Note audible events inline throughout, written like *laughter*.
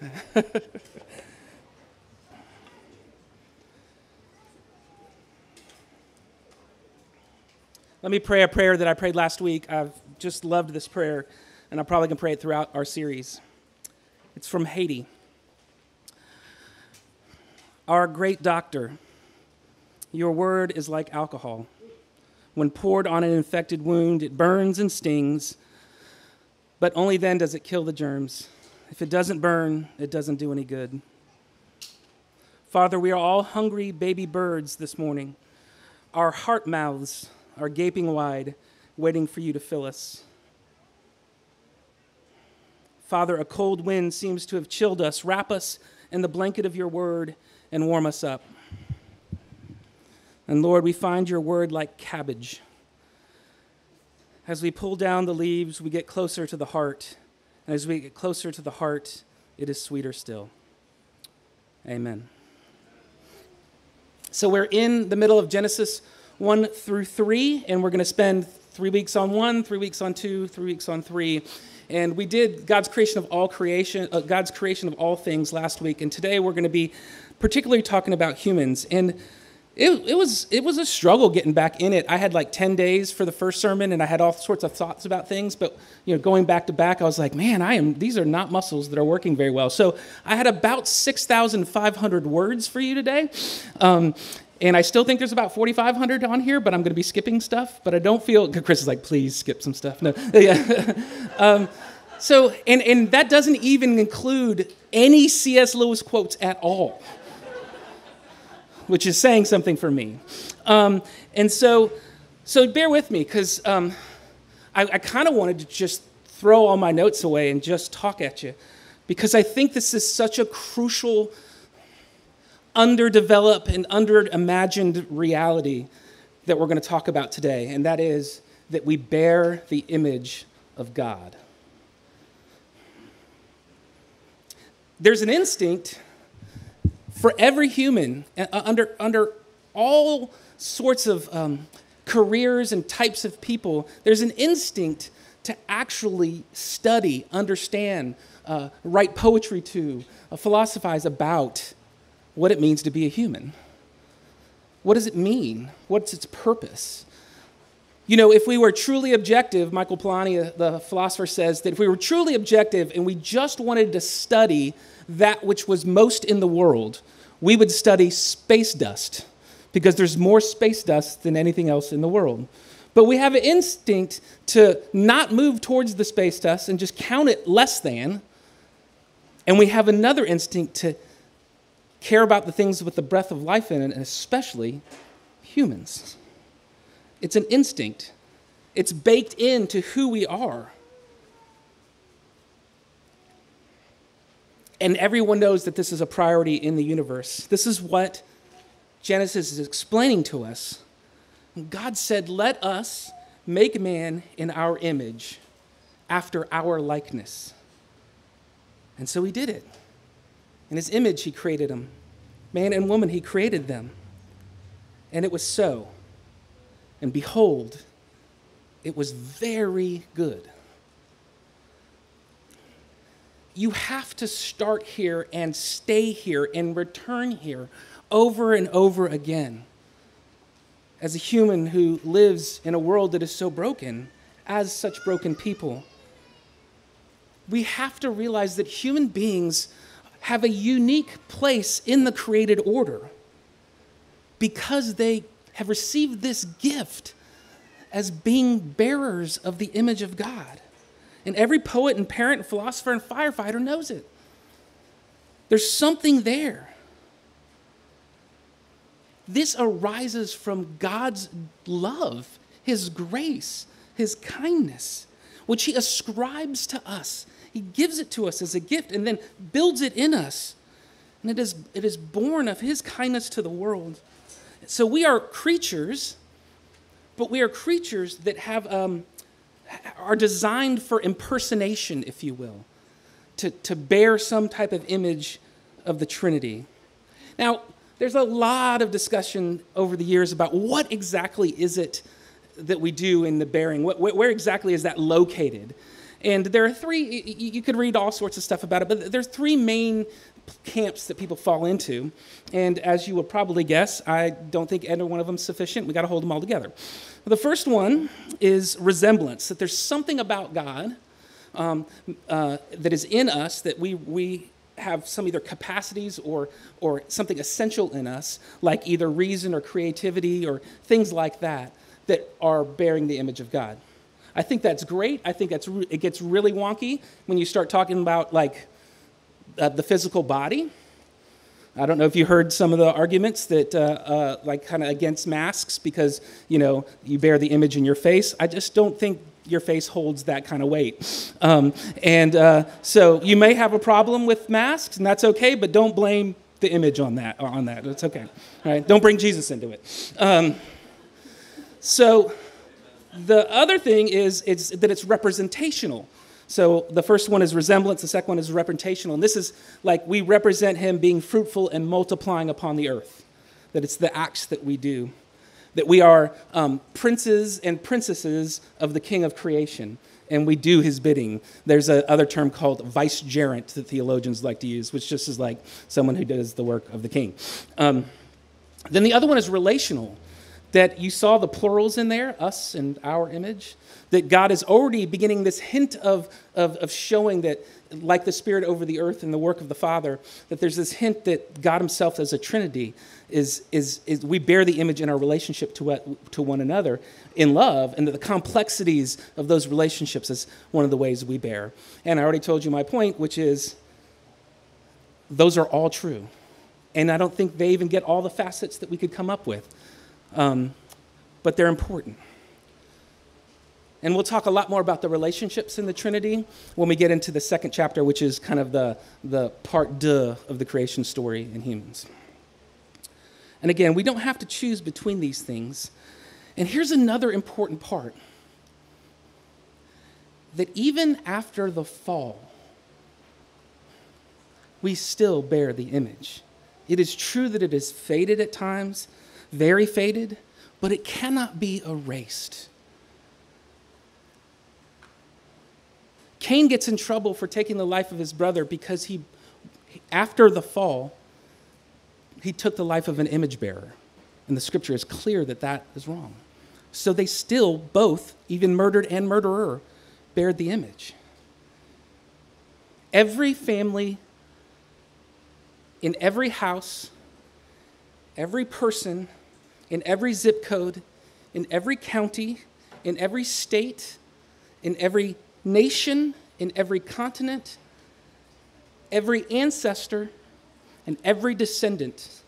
*laughs* Let me pray a prayer that I prayed last week. I've just loved this prayer, and I'm probably going to pray it throughout our series. It's from Haiti. Our great doctor, your word is like alcohol. When poured on an infected wound, it burns and stings, but only then does it kill the germs. If it doesn't burn, it doesn't do any good. Father, we are all hungry baby birds this morning. Our heart mouths are gaping wide, waiting for you to fill us. Father, a cold wind seems to have chilled us. Wrap us in the blanket of your word and warm us up. And Lord, we find your word like cabbage. As we pull down the leaves, we get closer to the heart. And as we get closer to the heart, it is sweeter still. Amen. So we're in the middle of Genesis 1 through 3, and we're going to spend three weeks on 1, three weeks on 2, three weeks on 3. And we did God's creation of all creation, uh, God's creation of all things last week, and today we're going to be particularly talking about humans. And it, it, was, it was a struggle getting back in it. I had like 10 days for the first sermon, and I had all sorts of thoughts about things, but you know, going back to back, I was like, man, I am, these are not muscles that are working very well. So I had about 6,500 words for you today. Um, and I still think there's about 4,500 on here, but I'm going to be skipping stuff. But I don't feel, Chris is like, please skip some stuff. No. *laughs* Yeah. *laughs* um, so, and, and that doesn't even include any C.S. Lewis quotes at all, which is saying something for me. Um, and so, so bear with me, because um, I, I kind of wanted to just throw all my notes away and just talk at you, because I think this is such a crucial underdeveloped and under-imagined reality that we're going to talk about today, and that is that we bear the image of God. There's an instinct for every human uh, under, under all sorts of um, careers and types of people, there's an instinct to actually study, understand, uh, write poetry to, uh, philosophize about what it means to be a human. What does it mean? What's its purpose? You know, if we were truly objective, Michael Polanyi, the philosopher, says that if we were truly objective and we just wanted to study that which was most in the world, we would study space dust because there's more space dust than anything else in the world. But we have an instinct to not move towards the space dust and just count it less than. And we have another instinct to care about the things with the breath of life in it, and especially humans. It's an instinct, it's baked into who we are. And everyone knows that this is a priority in the universe. This is what Genesis is explaining to us. God said, Let us make man in our image, after our likeness. And so he did it. In his image, he created them. Man and woman, he created them. And it was so. And behold, it was very good. You have to start here and stay here and return here over and over again. As a human who lives in a world that is so broken, as such broken people, we have to realize that human beings have a unique place in the created order because they have received this gift as being bearers of the image of God. And every poet and parent and philosopher and firefighter knows it. There's something there. This arises from God's love, His grace, His kindness, which He ascribes to us he gives it to us as a gift and then builds it in us. And it is, it is born of His kindness to the world. So we are creatures, but we are creatures that have, um, are designed for impersonation, if you will, to, to bear some type of image of the Trinity. Now, there's a lot of discussion over the years about what exactly is it that we do in the bearing? What, where exactly is that located? And there are three, you could read all sorts of stuff about it, but there's three main camps that people fall into. And as you would probably guess, I don't think any one of them is sufficient. We got to hold them all together. The first one is resemblance, that there's something about God um, uh, that is in us that we, we have some either capacities or, or something essential in us, like either reason or creativity or things like that, that are bearing the image of God. I think that's great. I think that's it gets really wonky when you start talking about like uh, the physical body. I don't know if you heard some of the arguments that, uh, uh, like, kind of against masks because, you know, you bear the image in your face. I just don't think your face holds that kind of weight. Um, and uh, so you may have a problem with masks, and that's okay, but don't blame the image on that. On that, it's okay. Right, don't bring Jesus into it. Um, so the other thing is it's, that it's representational. So the first one is resemblance, the second one is representational. And this is like we represent him being fruitful and multiplying upon the earth, that it's the acts that we do, that we are um, princes and princesses of the king of creation. And we do his bidding. There's another term called vicegerent that theologians like to use, which just is like someone who does the work of the king. Um, then the other one is relational that you saw the plurals in there, us and our image, that God is already beginning this hint of, of, of, showing that, like the Spirit over the earth and the work of the Father, that there's this hint that God Himself as a Trinity is, is, is we bear the image in our relationship to, what, to one another in love, and that the complexities of those relationships is one of the ways we bear. And I already told you my point, which is those are all true. And I don't think they even get all the facets that we could come up with um, but they're important. And we'll talk a lot more about the relationships in the Trinity when we get into the second chapter, which is kind of the, the part deux of the creation story in humans. And again, we don't have to choose between these things. And here's another important part that even after the fall, we still bear the image. It is true that it is faded at times, very faded, but it cannot be erased. Cain gets in trouble for taking the life of his brother because he, after the fall, he took the life of an image bearer. And the scripture is clear that that is wrong. So they still, both, even murdered and murderer, bared the image. Every family, in every house, every person in every zip code, in every county, in every state, in every nation, in every continent, every ancestor, and every descendant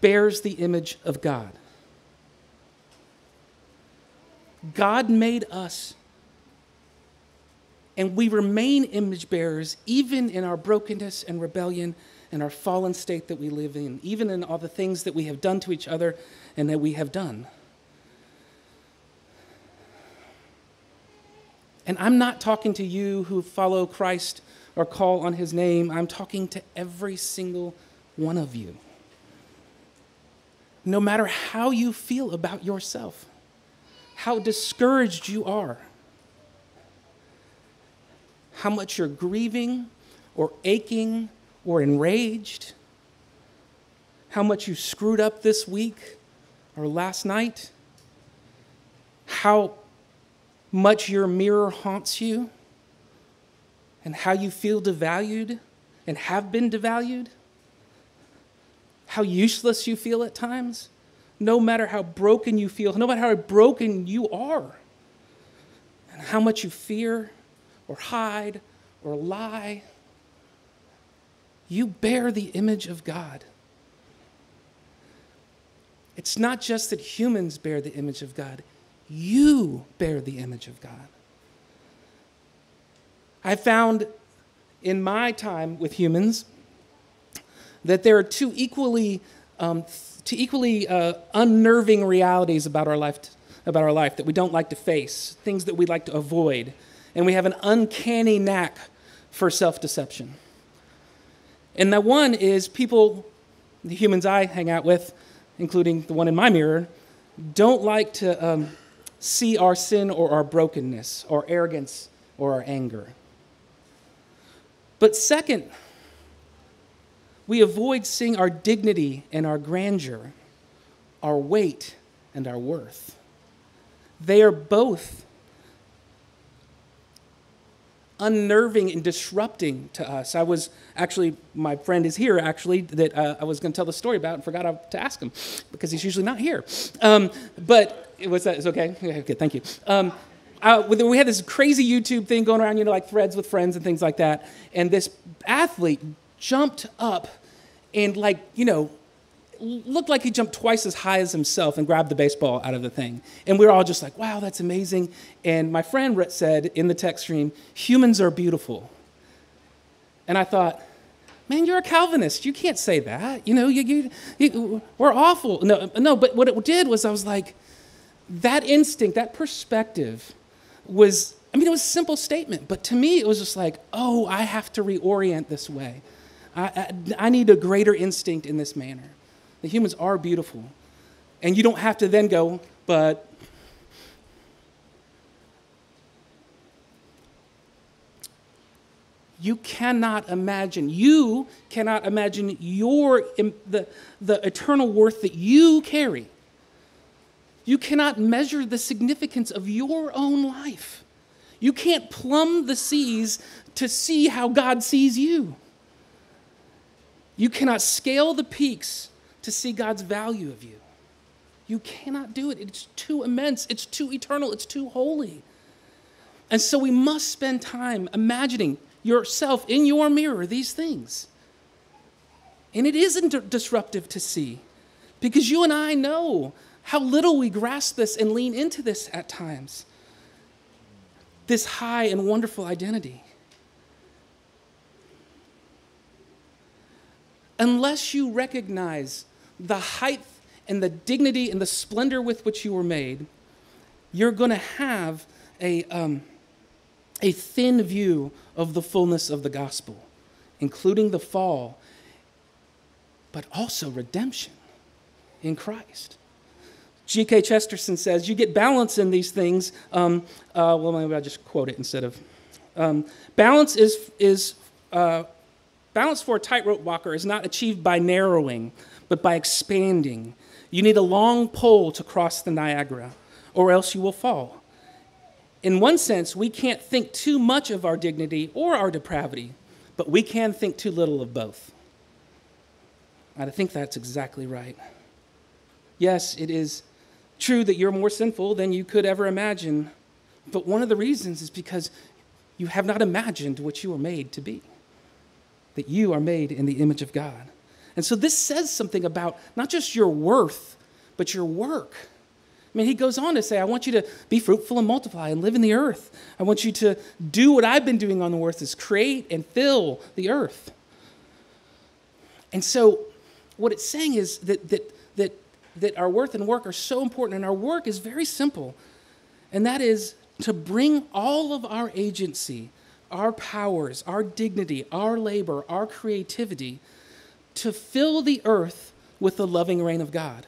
bears the image of God. God made us, and we remain image bearers even in our brokenness and rebellion and our fallen state that we live in, even in all the things that we have done to each other and that we have done. And I'm not talking to you who follow Christ or call on his name, I'm talking to every single one of you. No matter how you feel about yourself, how discouraged you are, how much you're grieving or aching or enraged, how much you screwed up this week or last night, how much your mirror haunts you, and how you feel devalued and have been devalued, how useless you feel at times, no matter how broken you feel, no matter how broken you are, and how much you fear or hide or lie you bear the image of God. It's not just that humans bear the image of God, you bear the image of God. I found in my time with humans that there are two equally, um, two equally uh, unnerving realities about our, life, about our life that we don't like to face, things that we like to avoid, and we have an uncanny knack for self deception. And that one is people, the humans I hang out with, including the one in my mirror, don't like to um, see our sin or our brokenness, our arrogance or our anger. But second, we avoid seeing our dignity and our grandeur, our weight and our worth. They are both unnerving and disrupting to us. I was actually, my friend is here actually, that uh, I was going to tell the story about and forgot to ask him because he's usually not here. Um, but it was that, it's okay? Okay, good, thank you. Um, uh, we had this crazy YouTube thing going around, you know, like threads with friends and things like that. And this athlete jumped up and, like, you know, looked like he jumped twice as high as himself and grabbed the baseball out of the thing. And we were all just like, wow, that's amazing. And my friend said in the text stream, humans are beautiful. And I thought, man, you're a Calvinist. You can't say that. You know, you, you, you, we're awful. No, no, but what it did was I was like, that instinct, that perspective was, I mean, it was a simple statement, but to me, it was just like, oh, I have to reorient this way. I, I, I need a greater instinct in this manner. The humans are beautiful. And you don't have to then go, but you cannot imagine, you cannot imagine your, the, the eternal worth that you carry. You cannot measure the significance of your own life. You can't plumb the seas to see how God sees you. You cannot scale the peaks to see God's value of you. You cannot do it. It's too immense, it's too eternal, it's too holy. And so we must spend time imagining yourself in your mirror these things. And it isn't disruptive to see because you and I know how little we grasp this and lean into this at times. This high and wonderful identity. Unless you recognize the height and the dignity and the splendor with which you were made, you're going to have a, um, a thin view of the fullness of the gospel, including the fall, but also redemption in Christ. G.K. Chesterton says, You get balance in these things. Um, uh, well, maybe I'll just quote it instead of. Um, balance is, is uh, balance for a tightrope walker is not achieved by narrowing, but by expanding. You need a long pole to cross the Niagara, or else you will fall. In one sense, we can't think too much of our dignity or our depravity, but we can think too little of both. I think that's exactly right. Yes, it is true that you're more sinful than you could ever imagine, but one of the reasons is because you have not imagined what you were made to be, that you are made in the image of God. And so this says something about not just your worth, but your work. I mean, he goes on to say, I want you to be fruitful and multiply and live in the earth. I want you to do what I've been doing on the earth is create and fill the earth. And so what it's saying is that, that, that, that our worth and work are so important, and our work is very simple, and that is to bring all of our agency, our powers, our dignity, our labor, our creativity to fill the earth with the loving reign of God.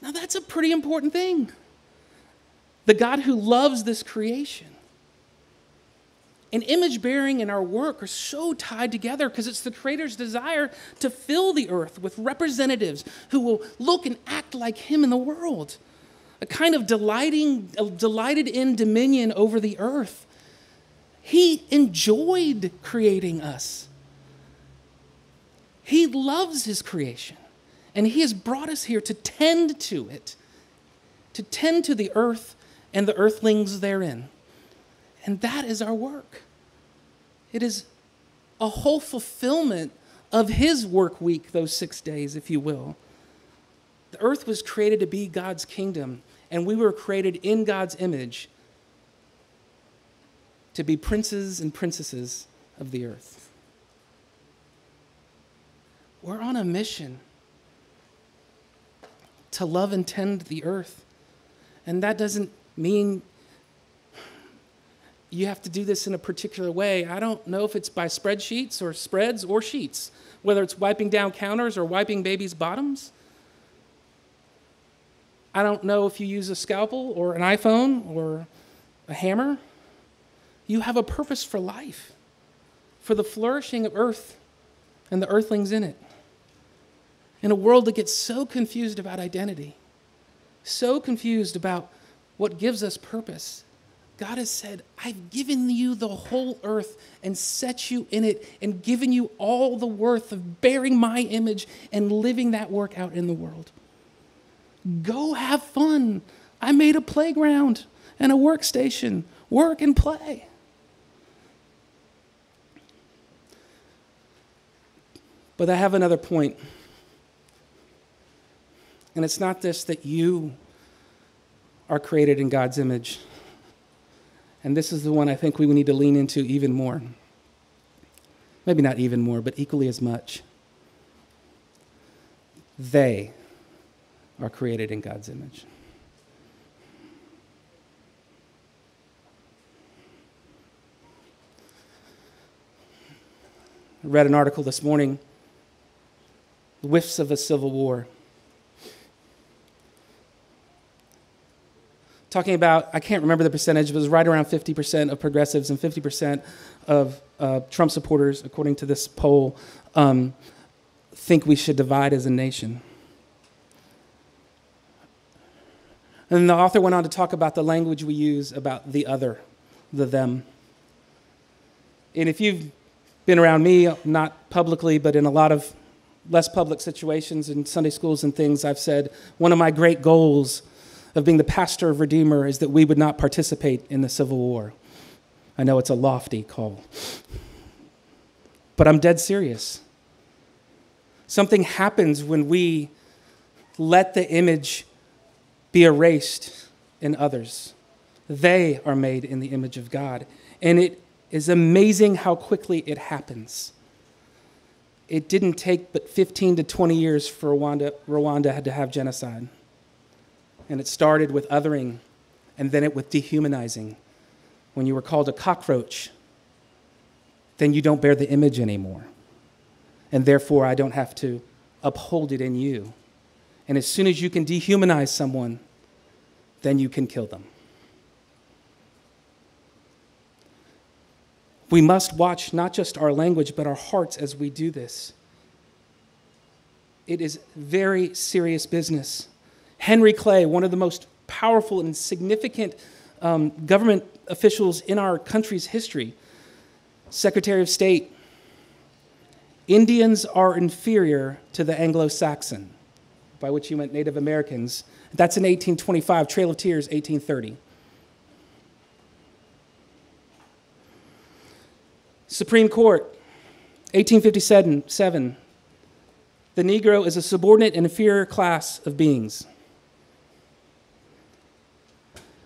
Now, that's a pretty important thing. The God who loves this creation. And image bearing and our work are so tied together because it's the Creator's desire to fill the earth with representatives who will look and act like Him in the world. A kind of delighting, a delighted in dominion over the earth. He enjoyed creating us. He loves his creation, and he has brought us here to tend to it, to tend to the earth and the earthlings therein. And that is our work. It is a whole fulfillment of his work week, those six days, if you will. The earth was created to be God's kingdom, and we were created in God's image to be princes and princesses of the earth. We're on a mission to love and tend the earth. And that doesn't mean you have to do this in a particular way. I don't know if it's by spreadsheets or spreads or sheets, whether it's wiping down counters or wiping babies' bottoms. I don't know if you use a scalpel or an iPhone or a hammer. You have a purpose for life, for the flourishing of earth and the earthlings in it. In a world that gets so confused about identity, so confused about what gives us purpose, God has said, I've given you the whole earth and set you in it and given you all the worth of bearing my image and living that work out in the world. Go have fun. I made a playground and a workstation. Work and play. But I have another point. And it's not this that you are created in God's image. And this is the one I think we need to lean into even more. Maybe not even more, but equally as much. They are created in God's image. I read an article this morning Whiffs of a Civil War. Talking about, I can't remember the percentage, but it was right around 50% of progressives and 50% of uh, Trump supporters, according to this poll, um, think we should divide as a nation. And the author went on to talk about the language we use about the other, the them. And if you've been around me, not publicly, but in a lot of less public situations in Sunday schools and things, I've said one of my great goals of being the pastor of Redeemer is that we would not participate in the Civil War. I know it's a lofty call, but I'm dead serious. Something happens when we let the image be erased in others. They are made in the image of God. And it is amazing how quickly it happens. It didn't take but 15 to 20 years for Rwanda, Rwanda had to have genocide. And it started with othering and then it with dehumanizing. When you were called a cockroach, then you don't bear the image anymore. And therefore, I don't have to uphold it in you. And as soon as you can dehumanize someone, then you can kill them. We must watch not just our language, but our hearts as we do this. It is very serious business. Henry Clay, one of the most powerful and significant um, government officials in our country's history, Secretary of State, Indians are inferior to the Anglo Saxon, by which he meant Native Americans. That's in 1825, Trail of Tears, 1830. Supreme Court, 1857. seven. The Negro is a subordinate and inferior class of beings.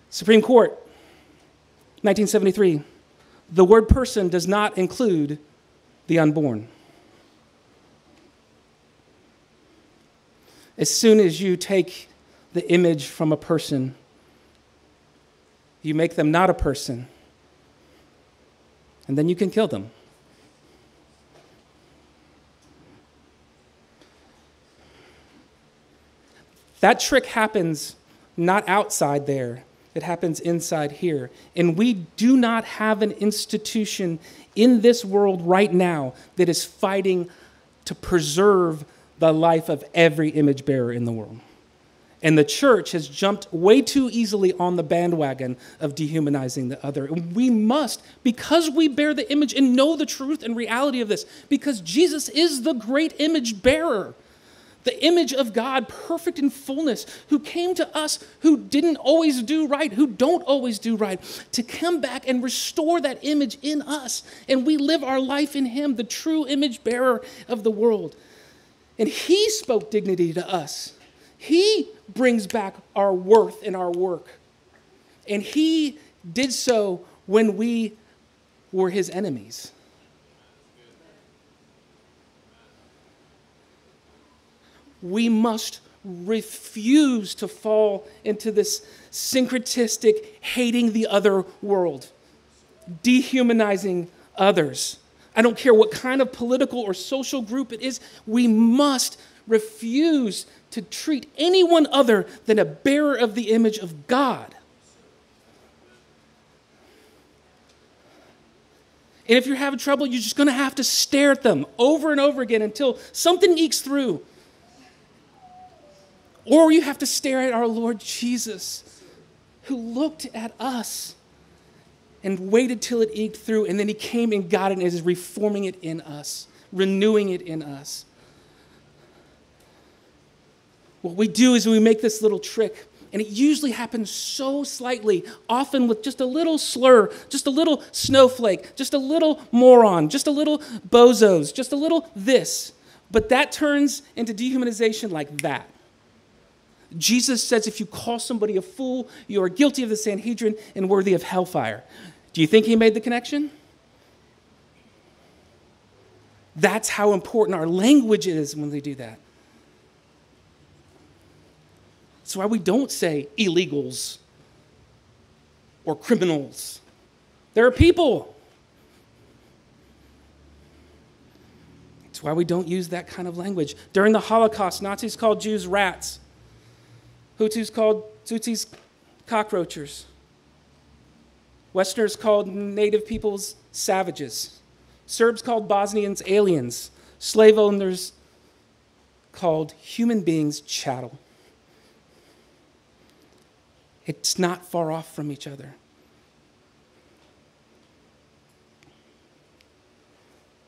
Supreme Court, 1973. The word person does not include the unborn. As soon as you take the image from a person, you make them not a person, and then you can kill them. That trick happens not outside there, happens inside here. And we do not have an institution in this world right now that is fighting to preserve the life of every image bearer in the world. And the church has jumped way too easily on the bandwagon of dehumanizing the other. And we must, because we bear the image and know the truth and reality of this, because Jesus is the great image bearer the image of God, perfect in fullness, who came to us who didn't always do right, who don't always do right, to come back and restore that image in us. And we live our life in Him, the true image bearer of the world. And He spoke dignity to us. He brings back our worth in our work. And He did so when we were His enemies. We must refuse to fall into this syncretistic hating the other world, dehumanizing others. I don't care what kind of political or social group it is, we must refuse to treat anyone other than a bearer of the image of God. And if you're having trouble, you're just going to have to stare at them over and over again until something ekes through. Or you have to stare at our Lord Jesus, who looked at us and waited till it eked through, and then he came and got it and is reforming it in us, renewing it in us. What we do is we make this little trick, and it usually happens so slightly, often with just a little slur, just a little snowflake, just a little moron, just a little bozos, just a little this. But that turns into dehumanization like that. Jesus says if you call somebody a fool, you are guilty of the Sanhedrin and worthy of hellfire. Do you think he made the connection? That's how important our language is when we do that. That's why we don't say illegals or criminals. There are people. That's why we don't use that kind of language. During the Holocaust, Nazis called Jews rats. Hutus called Tutsis cockroaches. Westerners called native peoples savages. Serbs called Bosnians aliens. Slave owners called human beings chattel. It's not far off from each other.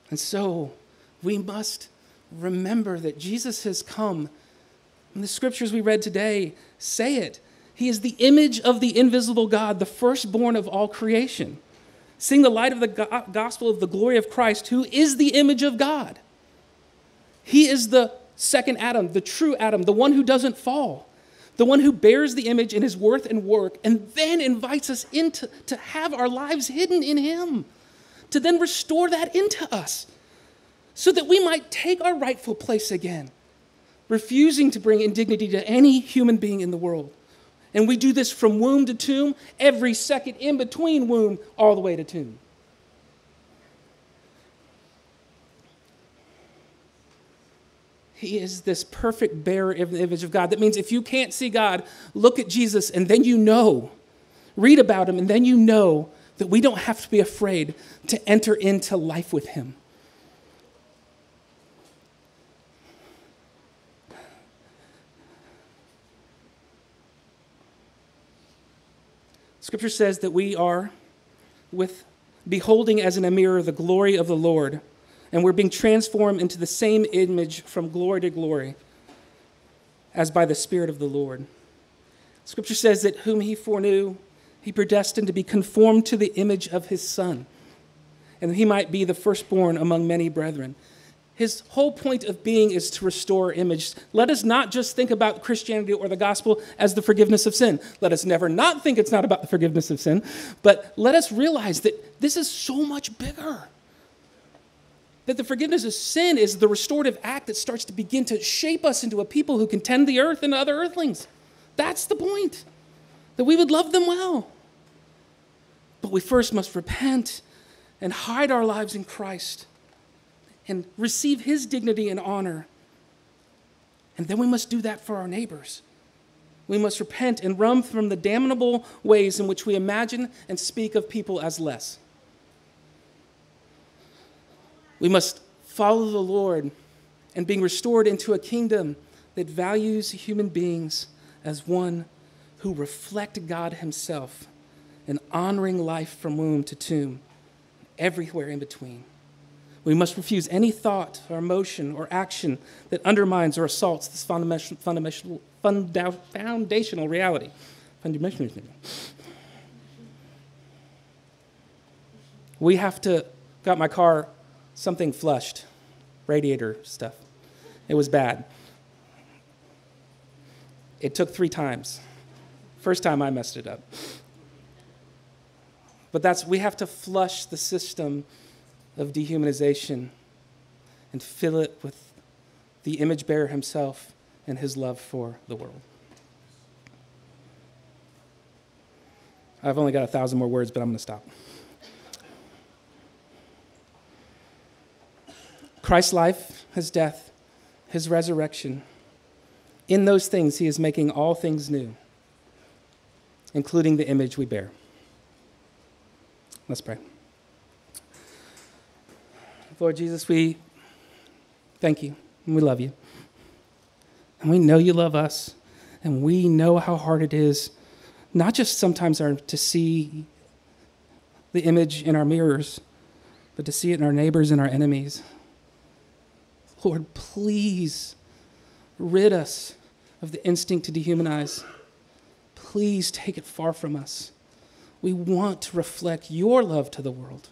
And so we must remember that Jesus has come and the scriptures we read today say it. He is the image of the invisible God, the firstborn of all creation. Seeing the light of the gospel of the glory of Christ, who is the image of God. He is the second Adam, the true Adam, the one who doesn't fall, the one who bears the image in his worth and work, and then invites us into to have our lives hidden in him, to then restore that into us, so that we might take our rightful place again refusing to bring indignity to any human being in the world. And we do this from womb to tomb, every second in between womb, all the way to tomb. He is this perfect bearer of the image of God. That means if you can't see God, look at Jesus and then you know. Read about him and then you know that we don't have to be afraid to enter into life with him. Scripture says that we are with beholding as in a mirror the glory of the Lord, and we're being transformed into the same image from glory to glory as by the Spirit of the Lord. Scripture says that whom he foreknew, he predestined to be conformed to the image of his Son, and that he might be the firstborn among many brethren. His whole point of being is to restore image. Let us not just think about Christianity or the gospel as the forgiveness of sin. Let us never not think it's not about the forgiveness of sin, but let us realize that this is so much bigger. That the forgiveness of sin is the restorative act that starts to begin to shape us into a people who can tend the earth and other earthlings. That's the point. That we would love them well. But we first must repent and hide our lives in Christ and receive his dignity and honor. And then we must do that for our neighbors. We must repent and run from the damnable ways in which we imagine and speak of people as less. We must follow the Lord and being restored into a kingdom that values human beings as one who reflect God Himself and honoring life from womb to tomb, everywhere in between. We must refuse any thought or emotion or action that undermines or assaults this fundamental, fundamental, foundational reality. We have to, got my car something flushed, radiator stuff. It was bad. It took three times. First time I messed it up. But that's, we have to flush the system of dehumanization and fill it with the image bearer himself and his love for the world. I've only got a thousand more words, but I'm going to stop. Christ's life, his death, his resurrection. In those things, he is making all things new, including the image we bear. Let's pray. Lord Jesus, we thank you and we love you. And we know you love us, and we know how hard it is, not just sometimes our, to see the image in our mirrors, but to see it in our neighbors and our enemies. Lord, please rid us of the instinct to dehumanize. Please take it far from us. We want to reflect your love to the world,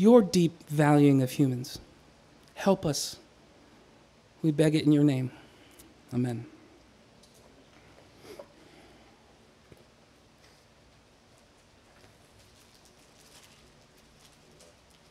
your deep valuing of humans. Help us. We beg it in your name. Amen.